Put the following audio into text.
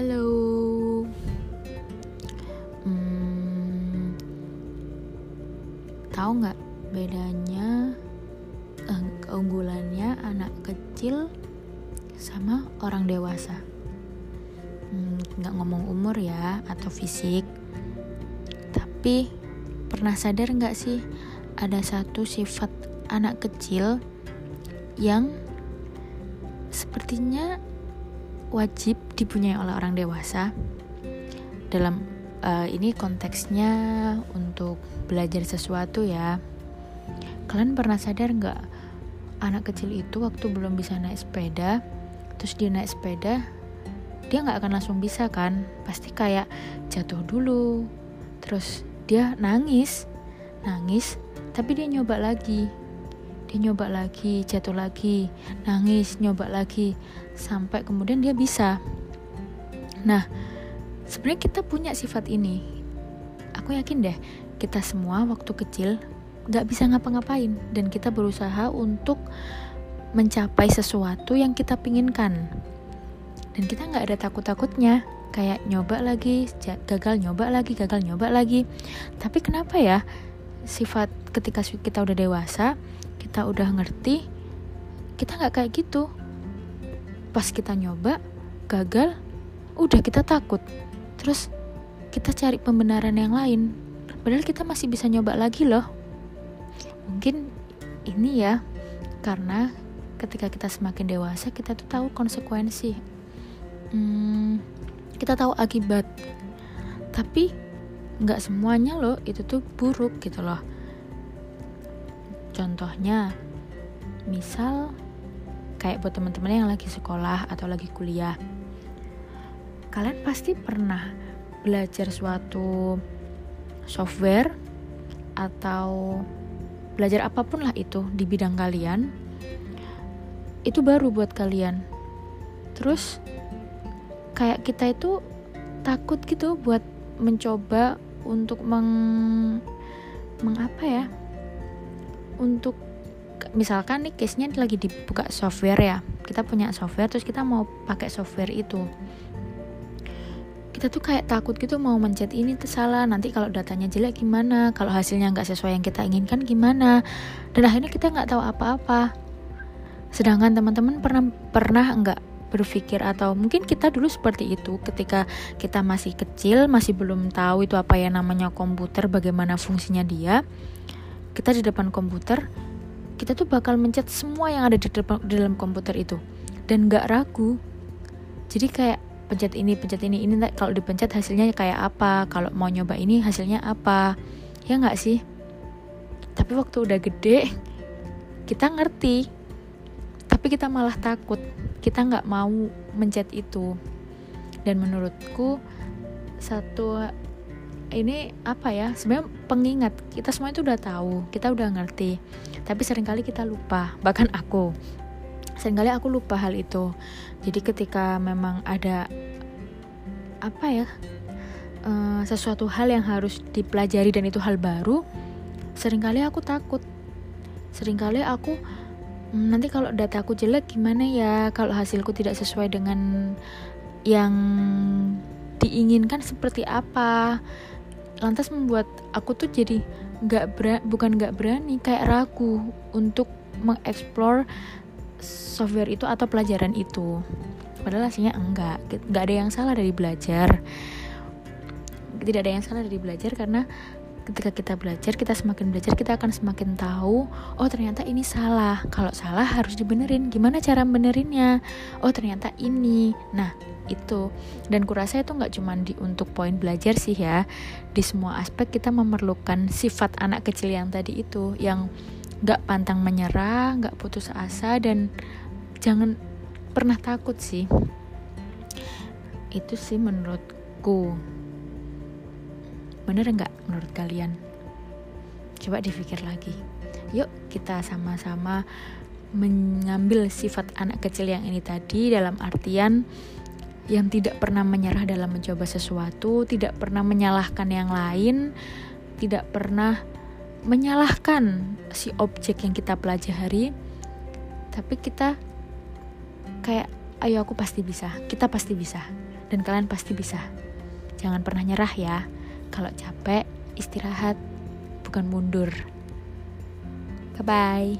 Halo. Hmm, tahu nggak bedanya eh, keunggulannya anak kecil sama orang dewasa? Hmm, nggak ngomong umur ya atau fisik, tapi pernah sadar nggak sih ada satu sifat anak kecil yang sepertinya wajib dipunyai oleh orang dewasa. Dalam uh, ini konteksnya untuk belajar sesuatu ya. Kalian pernah sadar nggak anak kecil itu waktu belum bisa naik sepeda terus dia naik sepeda dia nggak akan langsung bisa kan? Pasti kayak jatuh dulu terus dia nangis nangis tapi dia nyoba lagi dia nyoba lagi jatuh lagi nangis nyoba lagi sampai kemudian dia bisa. Nah sebenarnya kita punya sifat ini. Aku yakin deh kita semua waktu kecil gak bisa ngapa-ngapain dan kita berusaha untuk mencapai sesuatu yang kita pinginkan. Dan kita nggak ada takut-takutnya kayak nyoba lagi gagal nyoba lagi gagal nyoba lagi. Tapi kenapa ya sifat ketika kita udah dewasa kita udah ngerti kita nggak kayak gitu. Pas kita nyoba gagal udah kita takut. Terus kita cari pembenaran yang lain padahal kita masih bisa nyoba lagi loh. Mungkin ini ya karena ketika kita semakin dewasa kita tuh tahu konsekuensi. Hmm, kita tahu akibat. Tapi nggak semuanya loh itu tuh buruk gitu loh Contohnya, misal kayak buat teman-teman yang lagi sekolah atau lagi kuliah. Kalian pasti pernah belajar suatu software atau belajar apa pun lah itu di bidang kalian. Itu baru buat kalian. Terus kayak kita itu takut gitu buat mencoba untuk meng mengapa ya untuk misalkan nih case-nya lagi dibuka software ya. Kita punya software terus kita mau pakai software itu. Kita tuh kayak takut gitu mau mencet ini tuh salah nanti kalau datanya jelek gimana kalau hasilnya nggak sesuai yang kita inginkan gimana. Dan akhirnya kita nggak tahu apa-apa. Sedangkan teman-teman pernah pernah nggak berpikir atau mungkin kita dulu seperti itu ketika kita masih kecil masih belum tahu itu apa ya namanya komputer bagaimana fungsinya dia kita di depan komputer kita tuh bakal mencet semua yang ada di, depan, di dalam komputer itu. Dan nggak ragu. Jadi kayak pencet ini pencet ini ini kalau dipencet hasilnya kayak apa? Kalau mau nyoba ini hasilnya apa? Ya nggak sih? Tapi waktu udah gede kita ngerti. Tapi kita malah takut. Kita nggak mau mencet itu. Dan menurutku satu ini apa ya sebenarnya pengingat kita semua itu udah tahu kita udah ngerti. Tapi sering kali kita lupa bahkan aku. Seringkali aku lupa hal itu. Jadi ketika memang ada apa ya uh, sesuatu hal yang harus dipelajari dan itu hal baru sering kali aku takut. Seringkali aku hmm, nanti kalau data aku jelek gimana ya? Kalau hasilku tidak sesuai dengan yang diinginkan seperti apa lantas membuat aku tuh jadi nggak bukan nggak berani kayak ragu untuk mengeksplor software itu atau pelajaran itu. Padahal hasilnya enggak nggak ada yang salah dari belajar. Tidak ada yang salah dari belajar karena ketika kita belajar kita semakin belajar kita akan semakin tahu oh ternyata ini salah. Kalau salah harus dibenerin. Gimana cara benerinnya? Oh ternyata ini. Nah itu. Dan kurasa itu nggak cuma di untuk poin belajar sih ya. Di semua aspek kita memerlukan sifat anak kecil yang tadi itu yang nggak pantang menyerah nggak putus asa dan jangan pernah takut sih. Itu sih menurutku bener nggak menurut kalian coba dipikir lagi yuk kita sama-sama mengambil sifat anak kecil yang ini tadi dalam artian yang tidak pernah menyerah dalam mencoba sesuatu, tidak pernah menyalahkan yang lain, tidak pernah menyalahkan si objek yang kita pelajari, tapi kita kayak ayo aku pasti bisa, kita pasti bisa. dan kalian pasti bisa. Jangan pernah nyerah ya. Kalau capek, istirahat, bukan mundur. Bye bye.